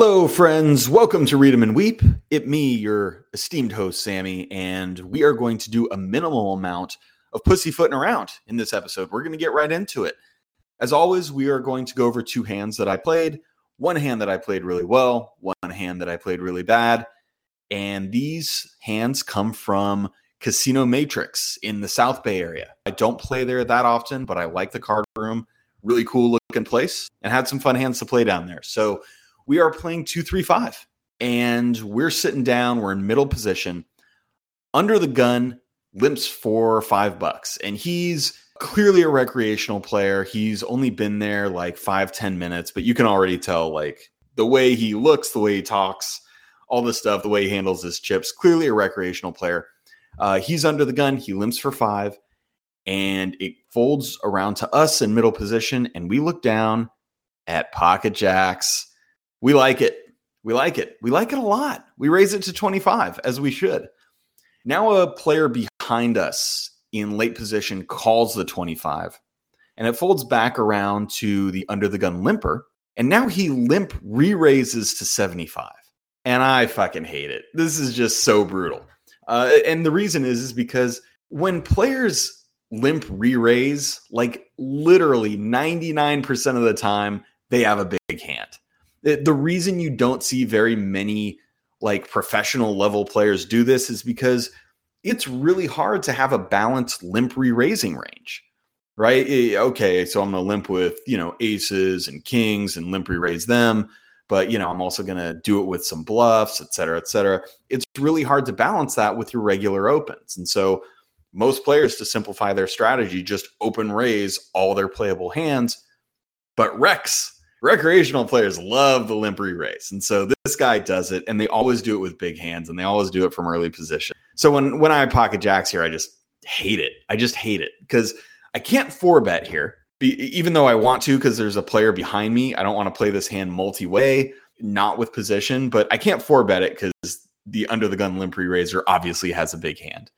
Hello, friends. Welcome to Read 'em and Weep. It me, your esteemed host, Sammy, and we are going to do a minimal amount of pussyfooting around in this episode. We're going to get right into it. As always, we are going to go over two hands that I played, one hand that I played really well, one hand that I played really bad, and these hands come from Casino Matrix in the South Bay area. I don't play there that often, but I like the card room. Really cool looking place, and had some fun hands to play down there. So we are playing two, three, five, and we're sitting down. We're in middle position. Under the gun, limps four or five bucks, and he's clearly a recreational player. He's only been there like five, ten minutes, but you can already tell like the way he looks, the way he talks, all this stuff, the way he handles his chips. Clearly a recreational player. Uh, he's under the gun. He limps for five, and it folds around to us in middle position, and we look down at pocket jacks we like it. We like it. We like it a lot. We raise it to 25 as we should. Now a player behind us in late position calls the 25 and it folds back around to the under the gun limper. And now he limp re raises to 75. And I fucking hate it. This is just so brutal. Uh, and the reason is, is because when players limp re raise, like literally 99% of the time, they have a big hand the reason you don't see very many like professional level players do this is because it's really hard to have a balanced limp re-raising range right? Eh, okay so i'm going to limp with you know aces and kings and limp re-raise them but you know i'm also going to do it with some bluffs et cetera et cetera. It's really hard to balance that with your regular opens and so most players to simplify their strategy just open raise all their playable hands but rex recreational players love the limp race. And so this guy does it, and they always do it with big hands, and they always do it from early position. So when when I pocket jacks here, I just hate it. I just hate it because I can't four bet here, be, even though I want to because there's a player behind me. I don't want to play this hand multi way, not with position, but I can't four bet it because the under the gun limp raiser obviously has a big hand.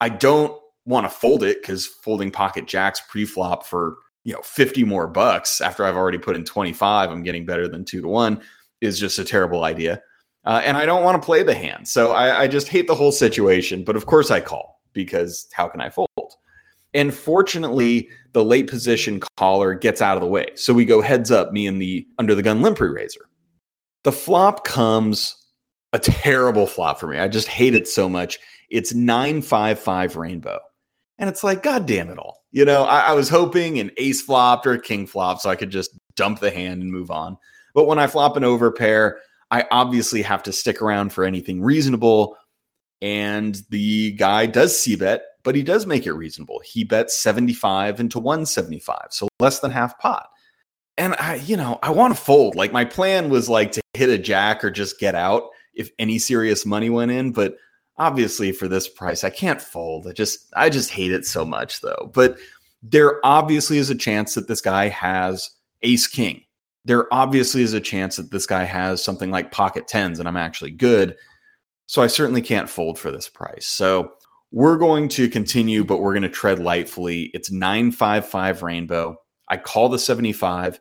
I don't want to fold it because folding pocket jacks pre flop for you know 50 more bucks after I've already put in 25, I'm getting better than two to one is just a terrible idea. Uh, and I don't want to play the hand. So I, I just hate the whole situation. But of course I call because how can I fold? And fortunately, the late position caller gets out of the way. So we go heads up, me and the under the gun limp raiser. The flop comes a terrible flop for me. I just hate it so much. It's 955 rainbow. And it's like, God damn it all. You know, I, I was hoping an ace flopped or a king flop so I could just dump the hand and move on. But when I flop an overpair, I obviously have to stick around for anything reasonable. And the guy does c-bet, but he does make it reasonable. He bets 75 into 175, so less than half pot. And I, you know, I want to fold. Like my plan was like to hit a jack or just get out if any serious money went in, but obviously for this price i can't fold. I just i just hate it so much though. But there obviously is a chance that this guy has ace king. There obviously is a chance that this guy has something like pocket tens and i'm actually good. So i certainly can't fold for this price. So we're going to continue but we're going to tread lightly it's 955 rainbow. I call the 75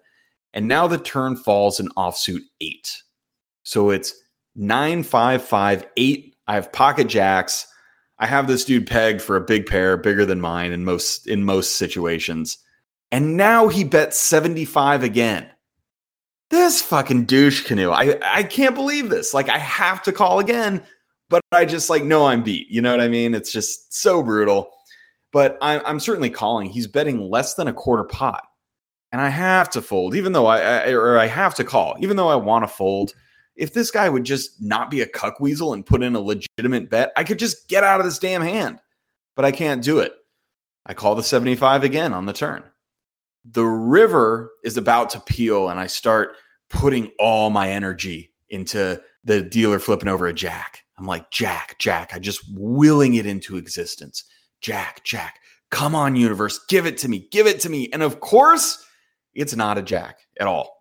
and now the turn falls in offsuit 8 so it's 9558 I have pocket jacks. I have this dude pegged for a big pair, bigger than mine in most in most situations. And now he bets 75 again. This fucking douche canoe. I, I can't believe this. Like I have to call again, but I just like know I'm beat. You know what I mean? It's just so brutal. But I'm, I'm certainly calling. He's betting less than a quarter pot. And I have to fold, even though I, I or I have to call, even though I want to fold if this guy would just not be a cuck weasel and put in a legitimate bet, I could just get out of this damn hand. But I can't do it. I call the 75 again on the turn. The river is about to peel, and I start putting all my energy into the dealer flipping over a jack. I'm like, Jack, Jack, I just willing it into existence. Jack, Jack, come on, universe, give it to me, give it to me. And of course, it's not a jack at all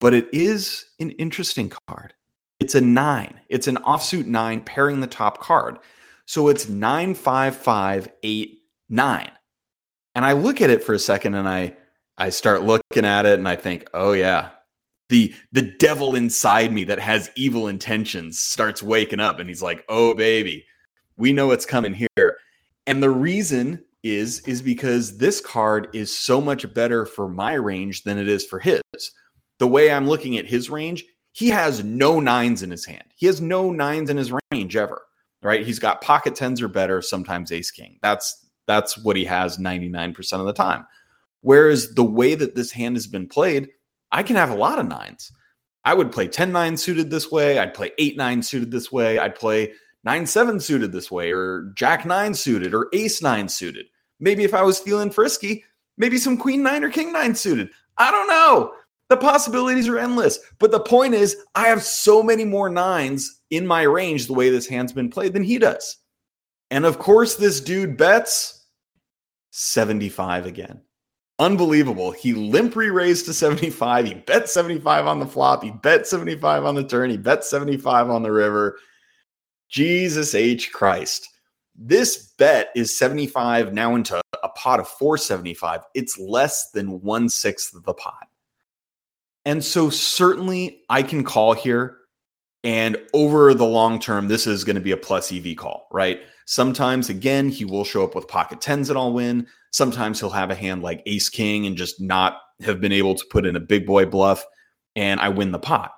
but it is an interesting card. It's a nine. It's an offsuit nine pairing the top card. So it's nine, five, five, eight, nine. And I look at it for a second and I I start looking at it and I think, oh yeah, the the devil inside me that has evil intentions starts waking up and he's like, "Oh baby, we know what's coming here." And the reason is is because this card is so much better for my range than it is for his. The way I'm looking at his range, he has no nines in his hand. He has no nines in his range ever. Right? He's got pocket tens or better, sometimes ace king. That's that's what he has 99% of the time. Whereas the way that this hand has been played, I can have a lot of nines. I would play 10 9 suited this way. I'd play 8 9 suited this way. I'd play 9 7 suited this way, or Jack 9 suited, or Ace 9 suited. Maybe if I was feeling frisky, maybe some Queen 9 or King 9 suited. I don't know. The possibilities are endless. But the point is, I have so many more nines in my range the way this hand's been played than he does. And of course, this dude bets 75 again. Unbelievable. He limp re raised to 75. He bet 75 on the flop. He bet 75 on the turn. He bet 75 on the river. Jesus H. Christ. This bet is 75 now into a pot of 475. It's less than one sixth of the pot. And so, certainly, I can call here. And over the long term, this is going to be a plus EV call, right? Sometimes, again, he will show up with pocket tens and I'll win. Sometimes he'll have a hand like ace king and just not have been able to put in a big boy bluff and I win the pot.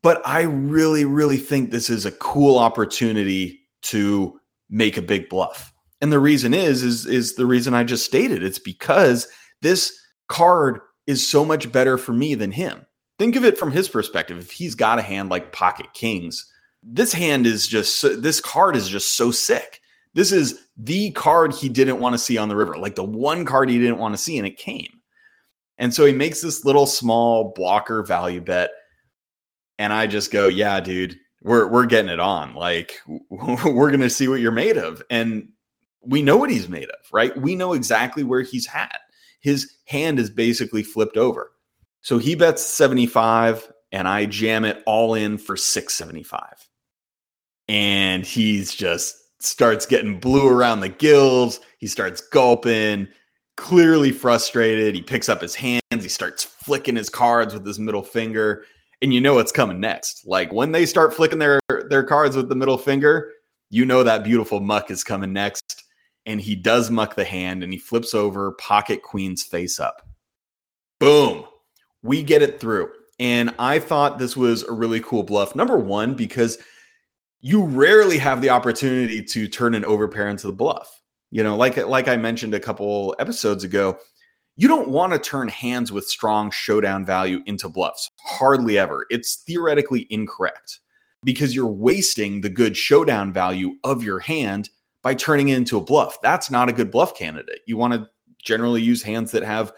But I really, really think this is a cool opportunity to make a big bluff. And the reason is, is, is the reason I just stated. It's because this card is so much better for me than him. Think of it from his perspective. If he's got a hand like pocket kings, this hand is just this card is just so sick. This is the card he didn't want to see on the river, like the one card he didn't want to see, and it came. And so he makes this little small blocker value bet. And I just go, yeah, dude, we're we're getting it on. Like we're gonna see what you're made of. And we know what he's made of, right? We know exactly where he's at. His hand is basically flipped over. So he bets 75 and I jam it all in for 675 and he's just starts getting blue around the gills. He starts gulping, clearly frustrated. He picks up his hands. He starts flicking his cards with his middle finger, and you know what's coming next. Like when they start flicking their their cards with the middle finger, you know that beautiful muck is coming next. And he does muck the hand, and he flips over pocket queen's face up. Boom, we get it through. And I thought this was a really cool bluff. Number one, because you rarely have the opportunity to turn an overpair into the bluff. You know, like like I mentioned a couple episodes ago, you don't want to turn hands with strong showdown value into bluffs. Hardly ever. It's theoretically incorrect because you're wasting the good showdown value of your hand by turning it into a bluff. That's not a good bluff candidate. You want to generally use hands that have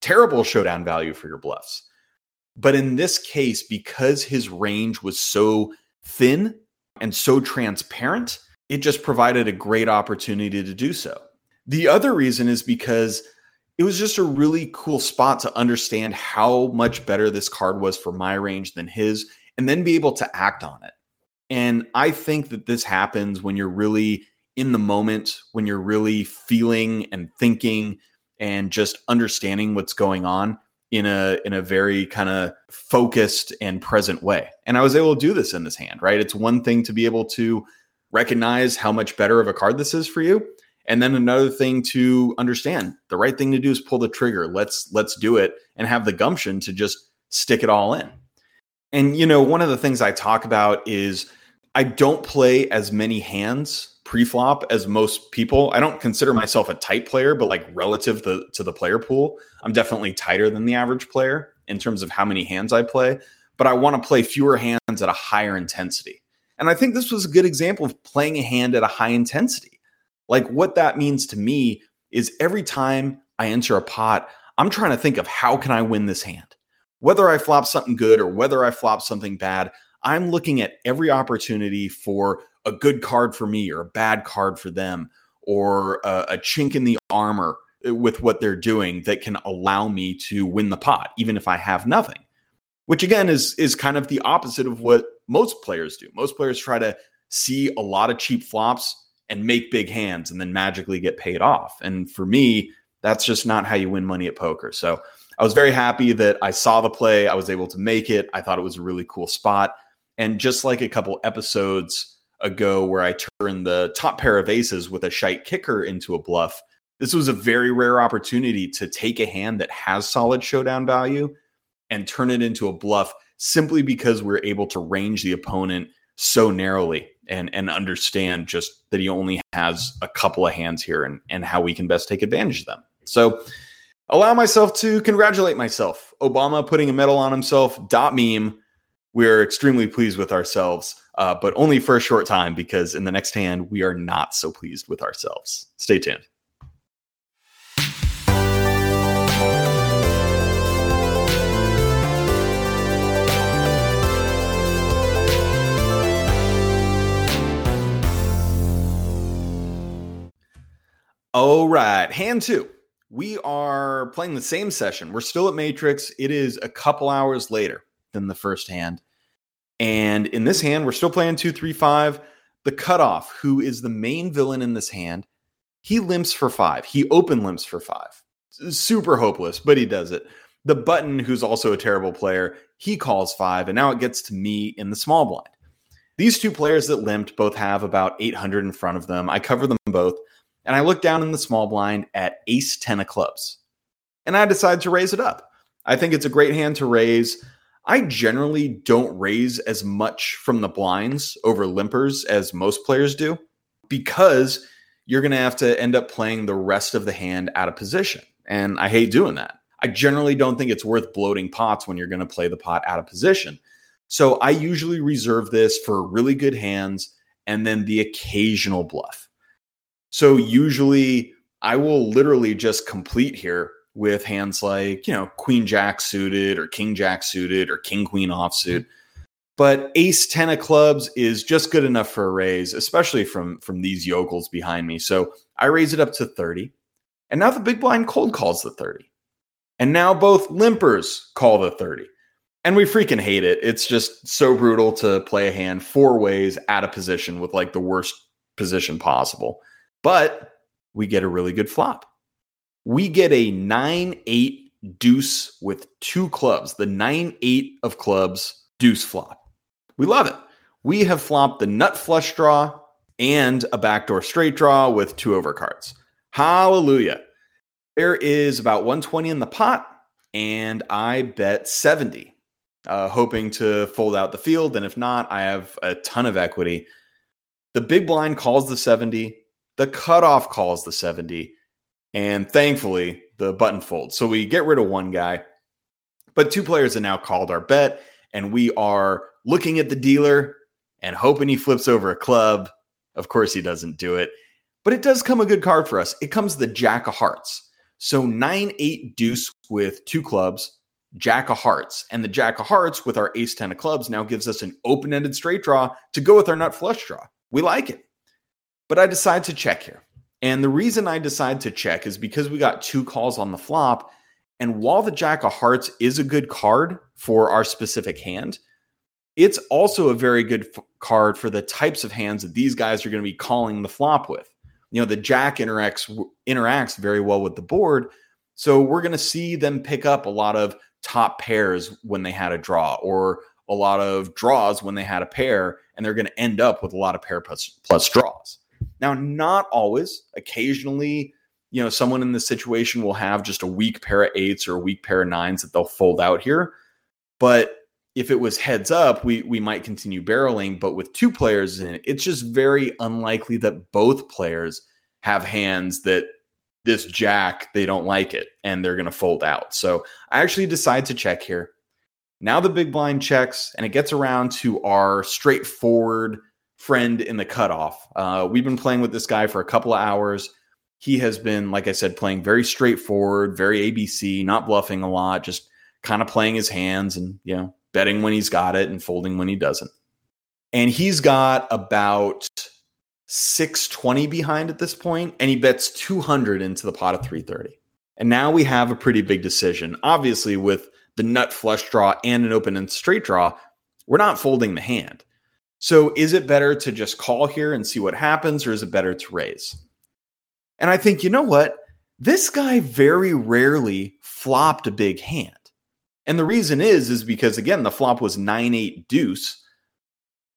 terrible showdown value for your bluffs. But in this case, because his range was so thin, and so transparent, it just provided a great opportunity to do so. The other reason is because it was just a really cool spot to understand how much better this card was for my range than his, and then be able to act on it. And I think that this happens when you're really in the moment, when you're really feeling and thinking and just understanding what's going on in a in a very kind of focused and present way. And I was able to do this in this hand, right? It's one thing to be able to recognize how much better of a card this is for you, and then another thing to understand the right thing to do is pull the trigger. Let's let's do it and have the gumption to just stick it all in. And you know, one of the things I talk about is I don't play as many hands pre-flop as most people. I don't consider hmm. myself a tight player, but like relative to, to the player pool, I'm definitely tighter than the average player in terms of how many hands I play. But I want to play fewer hands at a higher intensity. And I think this was a good example of playing a hand at a high intensity. Like what that means to me is every time I enter a pot, I'm trying to think of how can I win this hand? Whether I flop something good or whether I flop something bad, I'm looking at every opportunity for a good card for me or a bad card for them or a, a chink in the armor uh, with what they're doing that can allow me to win the pot even if I have nothing. Which again is is kind of the opposite of what most players do. Most players try to see a lot of cheap flops and make big hands and then magically get paid off. And for me, that's just not how you win money at poker. So I was very happy that I saw the play. I was able to make it. I thought it was a really cool spot. And just like a couple episodes ago, where I turned the top pair of aces with a shite kicker into a bluff, this was a very rare opportunity to take a hand that has solid showdown value and turn it into a bluff simply because we're able to range the opponent so narrowly and and understand just that he only has a couple of hands here and and how we can best take advantage of them. So allow myself to congratulate myself. Obama putting a medal on himself. Dot meme. We're extremely pleased with ourselves, uh, but only for a short time because in the next hand we are not so pleased with ourselves. Stay tuned. All right, hand two. We are playing the same session. We're still at Matrix. It is a couple hours later than the first hand. And in this hand, we're still playing two, three, five. The cutoff, who is the main villain in this hand, he limps for five. He open limps for five. Super hopeless, but he does it. The button, who's also a terrible player, he calls five, and now it gets to me in the small blind. These two players that limped both have about 800 in front of them. I cover them both. And I look down in the small blind at ace 10 of clubs. And I decide to raise it up. I think it's a great hand to raise. I generally don't raise as much from the blinds over limpers as most players do because you're going to have to end up playing the rest of the hand out of position. And I hate doing that. I generally don't think it's worth bloating pots when you're going to play the pot out of position. So I usually reserve this for really good hands and then the occasional bluff. So usually I will literally just complete here with hands like, you know, queen jack suited or king jack suited or king queen offsuit. Mm-hmm. But ace 10 of clubs is just good enough for a raise, especially from from these yokels behind me. So I raise it up to 30. And now the big blind cold calls the 30. And now both limpers call the 30. And we freaking hate it. It's just so brutal to play a hand four ways out of position with like the worst position possible but we get a really good flop. We get a 9 8 deuce with two clubs, the 9 8 of clubs deuce flop. We love it. We have flopped the nut flush draw and a backdoor straight draw with two overcards. Hallelujah. There is about 120 in the pot, and I bet 70, uh, hoping to fold out the field. And if not, I have a ton of equity. The big blind calls the 70. The cutoff calls the 70, and thankfully the button folds. So we get rid of one guy, but two players have now called our bet, and we are looking at the dealer and hoping he flips over a club. Of course, he doesn't do it, but it does come a good card for us. It comes the Jack of Hearts. So 9 8 deuce with two clubs, Jack of Hearts. And the Jack of Hearts with our Ace 10 of clubs now gives us an open ended straight draw to go with our nut flush draw. We like it. But I decide to check here. And the reason I decide to check is because we got two calls on the flop. And while the Jack of Hearts is a good card for our specific hand, it's also a very good f- card for the types of hands that these guys are going to be calling the flop with. You know, the Jack interacts interacts very well with the board, so we're going to see them pick up a lot of top pairs when they had a draw, or a lot of draws when they had a pair, and they're going to end up with a lot of pair plus, plus draws. Now, not always. Occasionally, you know, someone in this situation will have just a weak pair of eights or a weak pair of nines that they'll fold out here. But if it was heads up, we we might continue barreling. But with two players in it, it's just very unlikely that both players have hands that this jack they don't like it and they're going to fold out. So I actually decide to check here. Now the big blind checks and it gets around to our straightforward friend in the cutoff. Uh, we've been playing with this guy for a couple of hours. He has been, like I said, playing very straightforward, very ABC, not bluffing a lot, just kind of playing his hands and, you know, betting when he's got it and folding when he doesn't. And he's got about 620 behind at this point, and he bets 200 into the pot of 330. And now we have a pretty big decision. Obviously, with the nut flush draw and an open and straight draw, we're not folding the hand. So is it better to just call here and see what happens, or is it better to raise? And I think, you know what? This guy very rarely flopped a big hand. And the reason is, is because again, the flop was 9 8 deuce.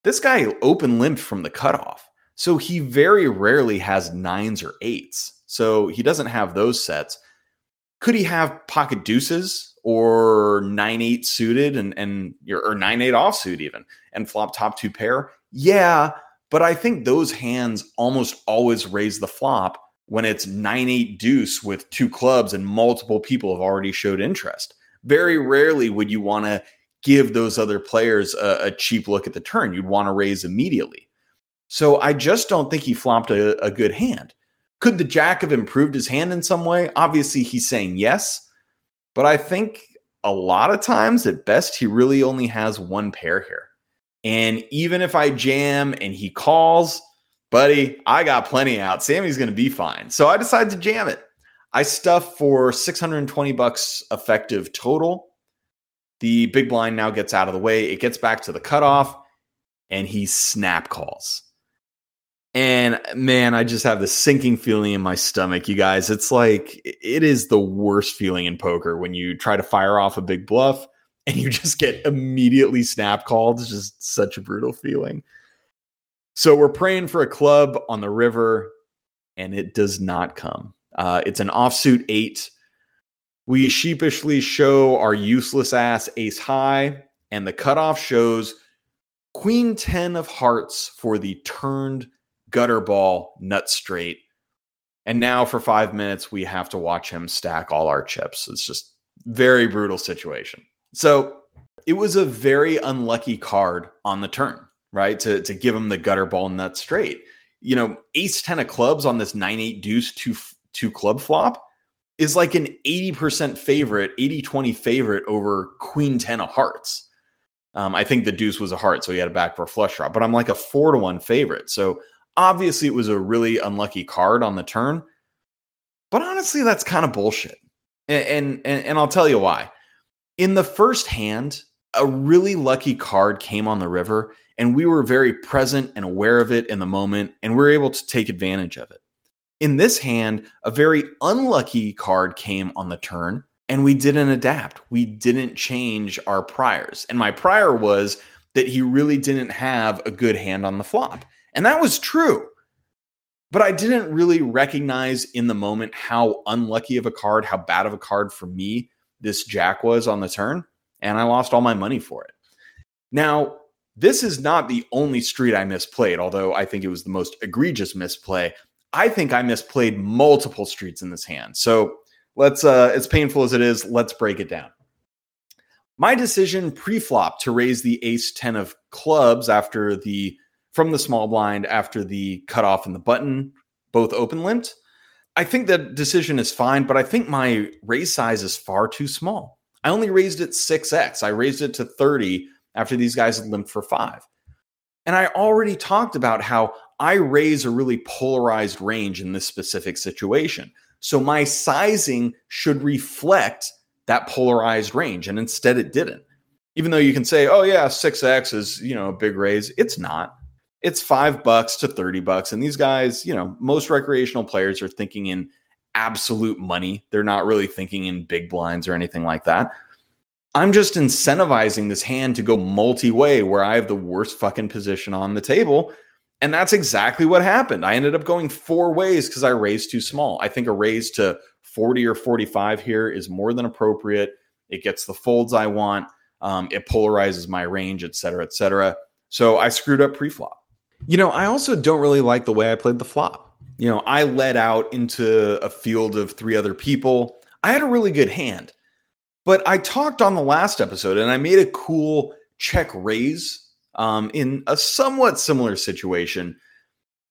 This guy open limped from the cutoff. So he very rarely has nines or eights. So he doesn't have those sets. Could he have pocket deuces or 9 8 suited and, and or 9 8 offsuit even and flop top two pair? Yeah. But I think those hands almost always raise the flop when it's 9 8 deuce with two clubs and multiple people have already showed interest. Very rarely would you want to give those other players a, a, cheap look at the turn. You'd want to raise immediately. So I just don't think he flopped a, a good hand. Could the Jack have improved his hand in some way? Obviously, he's saying yes. But I think a lot of times at best, he really only has one pair here. And even if I jam and he calls, buddy, I got plenty out. Sammy's going to be fine. So I decided to jam it. I stuff for 620 bucks effective total. The big blind now gets out of the way. It gets back to the cutoff and he snap calls. And man, I just have this sinking feeling in my stomach, you guys. It's like it is the worst feeling in poker when you try to fire off a big bluff and you just get immediately snap called. It's just such a brutal feeling. So we're praying for a club on the river, and it does not come. Uh, it's an offsuit eight. We sheepishly show our useless ass ace high, and the cutoff shows queen 10 of hearts for the turned gutter ball nut straight. And now for five minutes, we have to watch him stack all our chips. It's just very brutal situation. So it was a very unlucky card on the turn, right? To, to give him the gutter ball nut straight. You know, ace 10 of clubs on this 9 8 deuce two, two club flop is like an 80% favorite, 80 20 favorite over queen 10 of hearts. Um, I think the deuce was a heart, so he had a back backdoor flush draw, but I'm like a four to one favorite. So obviously it was a really unlucky card on the turn, but honestly, that's kind of bullshit. And, and, and I'll tell you why. In the first hand, a really lucky card came on the river, and we were very present and aware of it in the moment, and we were able to take advantage of it. In this hand, a very unlucky card came on the turn, and we didn't adapt. We didn't change our priors. And my prior was that he really didn't have a good hand on the flop. And that was true. But I didn't really recognize in the moment how unlucky of a card, how bad of a card for me this jack was on the turn. And I lost all my money for it. Now, this is not the only street I misplayed, although I think it was the most egregious misplay. I think I misplayed multiple streets in this hand. So let's, uh, as painful as it is, let's break it down. My decision pre-flop to raise the ace 10 of clubs after the from the small blind after the cutoff and the button both open limped. I think that decision is fine, but I think my raise size is far too small. I only raised it 6x. I raised it to 30 after these guys had limped for five. And I already talked about how I raise a really polarized range in this specific situation. So my sizing should reflect that polarized range. And instead it didn't. Even though you can say, oh yeah, 6x is, you know, a big raise. It's not. It's five bucks to 30 bucks. And these guys, you know, most recreational players are thinking in absolute money. They're not really thinking in big blinds or anything like that. I'm just incentivizing this hand to go multi way where I have the worst fucking position on the table. And that's exactly what happened. I ended up going four ways because I raised too small. I think a raise to 40 or 45 here is more than appropriate. It gets the folds I want. Um, it polarizes my range, et cetera, et cetera. So I screwed up pre-flop. You know, I also don't really like the way I played the flop. You know, I led out into a field of three other people. I had a really good hand. But I talked on the last episode and I made a cool check raise um, in a somewhat similar situation.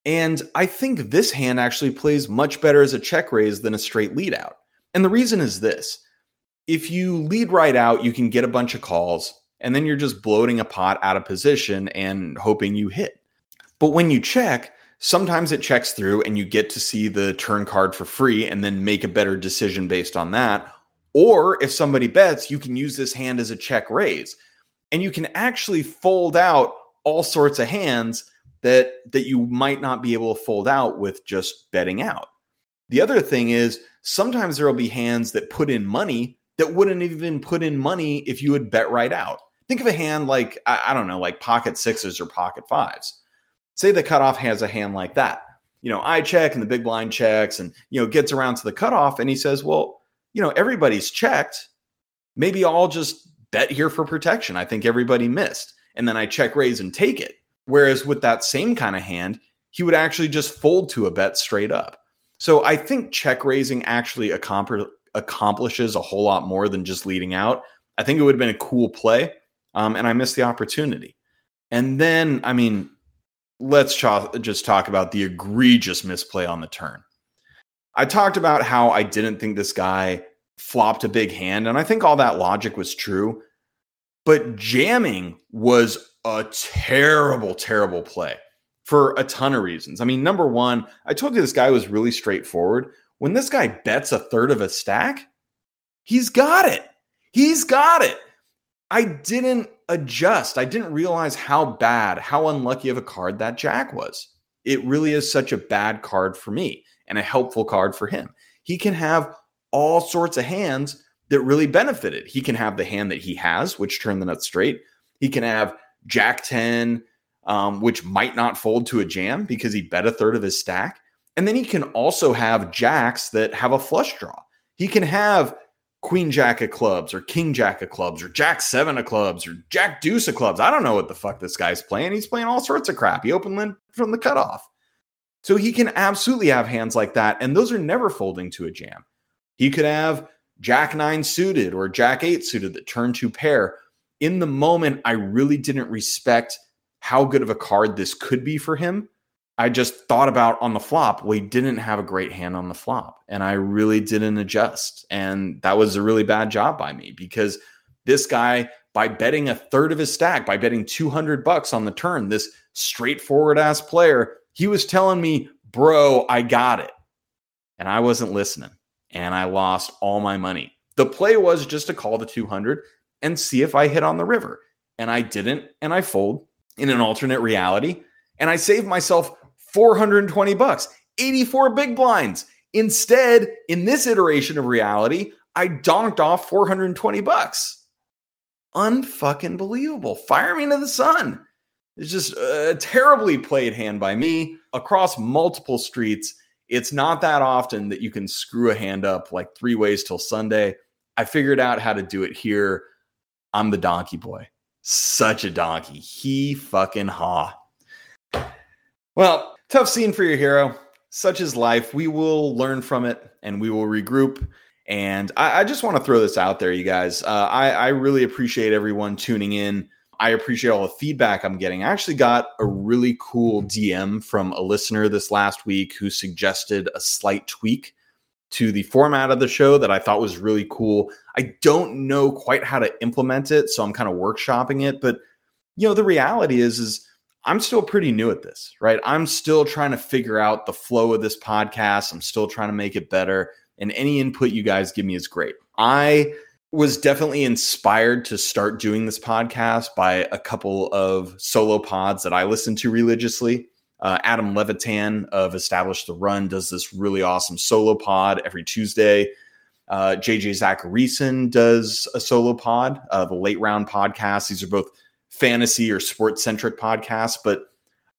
And I think this hand actually plays much better as a check raise than a straight lead out. And the reason is this if you lead right out, you can get a bunch of calls, and then you're just bloating a pot out of position and hoping you hit. But when you check, sometimes it checks through and you get to see the turn card for free and then make a better decision based on that. Or if somebody bets, you can use this hand as a check raise. And you can actually fold out all sorts of hands that that you might not be able to fold out with just betting out. The other thing is sometimes there will be hands that put in money that wouldn't even put in money if you would bet right out. Think of a hand like, I, I don't know, like pocket sixes or pocket fives. Say the cutoff has a hand like that. You know, I check and the big blind checks and, you know, gets around to the cutoff and he says, well, you know, everybody's checked. Maybe I'll just bet here for protection. I think everybody missed. And then I check raise and take it. Whereas with that same kind of hand, he would actually just fold to a bet straight up. So I think check raising actually accomplishes a whole lot more than just leading out. I think it would have been a cool play, um, and I missed the opportunity. And then, I mean, let's ch- just talk about the egregious misplay on the turn. I talked about how I didn't think this guy flopped a big hand, and I think all that logic was true. But jamming was a terrible, terrible play for a ton of reasons. I mean, number one, I told you this guy was really straightforward. When this guy bets a third of a stack, he's got it. He's got it. I didn't adjust. I didn't realize how bad, how unlucky of a card that Jack was. It really is such a bad card for me and a helpful card for him. He can have all sorts of hands that really benefited. He can have the hand that he has, which turned the nuts straight. He can have Jack 10, um, which might not fold to a jam because he bet a third of his stack. And then he can also have jacks that have a flush draw. He can have queen jack of clubs or king jack of clubs or jack seven of clubs or jack deuce of clubs. I don't know what the fuck this guy's playing. He's playing all sorts of crap. He opened from the cutoff. So he can absolutely have hands like that. And those are never folding to a jam. He could have jack nine suited or jack eight suited that turn two pair. In the moment, I really didn't respect how good of a card this could be for him. I just thought about on the flop, we didn't have a great hand on the flop, and I really didn't adjust. And that was a really bad job by me because this guy, by betting a third of his stack, by betting 200 bucks on the turn, this straightforward ass player, he was telling me, bro, I got it. And I wasn't listening, and I lost all my money. The play was just to call the 200 and see if I hit on the river. And I didn't, and I fold in an alternate reality. And I saved myself 420 bucks, 84 big blinds. Instead, in this iteration of reality, I donked off 420 bucks. Unfucking believable. Fire me to the sun. It's just a terribly played hand by me across multiple streets. It's not that often that you can screw a hand up like three ways till Sunday. I figured out how to do it here. I'm the donkey boy. Such a donkey. He fucking ha. Well, Tough scene for your hero. Such is life. We will learn from it and we will regroup. And I, I just want to throw this out there, you guys. Uh, I, I really appreciate everyone tuning in. I appreciate all the feedback I'm getting. I actually got a really cool DM from a listener this last week who suggested a slight tweak to the format of the show that I thought was really cool. I don't know quite how to implement it, so I'm kind of workshopping it, but you know, the reality is is I'm still pretty new at this, right? I'm still trying to figure out the flow of this podcast. I'm still trying to make it better. And any input you guys give me is great. I was definitely inspired to start doing this podcast by a couple of solo pods that I listen to religiously. Uh, Adam Levitan of Establish the Run does this really awesome solo pod every Tuesday. Uh, JJ Zachariason does a solo pod, uh, the Late Round podcast. These are both fantasy or sports centric podcasts, but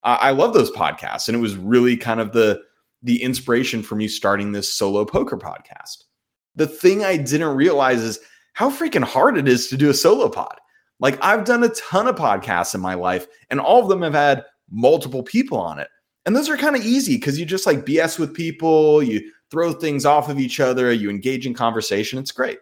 I, I love those podcasts. And it was really kind of the the inspiration for me starting this solo poker podcast. The thing I didn't realize is how freaking hard it is to do a solo pod. Like I've done a ton of podcasts in my life, and all of them have had multiple people on it. And those are kind of easy because you just like BS with people, you throw things off of each other, you engage in conversation. It's great.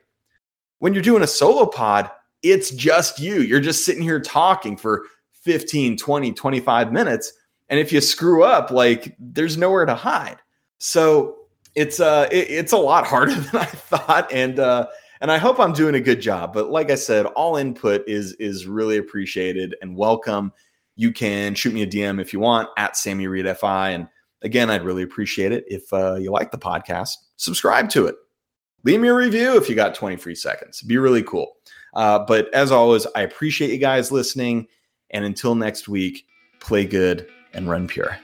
When you're doing a solo pod, it's just you. You're just sitting here talking for 15, 20, 25 minutes. And if you screw up, like there's nowhere to hide. So it's uh it, it's a lot harder than I thought. And uh and I hope I'm doing a good job. But like I said, all input is is really appreciated and welcome. You can shoot me a DM if you want at Sammy Reed FI. And again, I'd really appreciate it if uh, you like the podcast. Subscribe to it. Leave me a review if you got 20 free seconds. It'd be really cool. Uh, but as always, I appreciate you guys listening. And until next week, play good and run pure.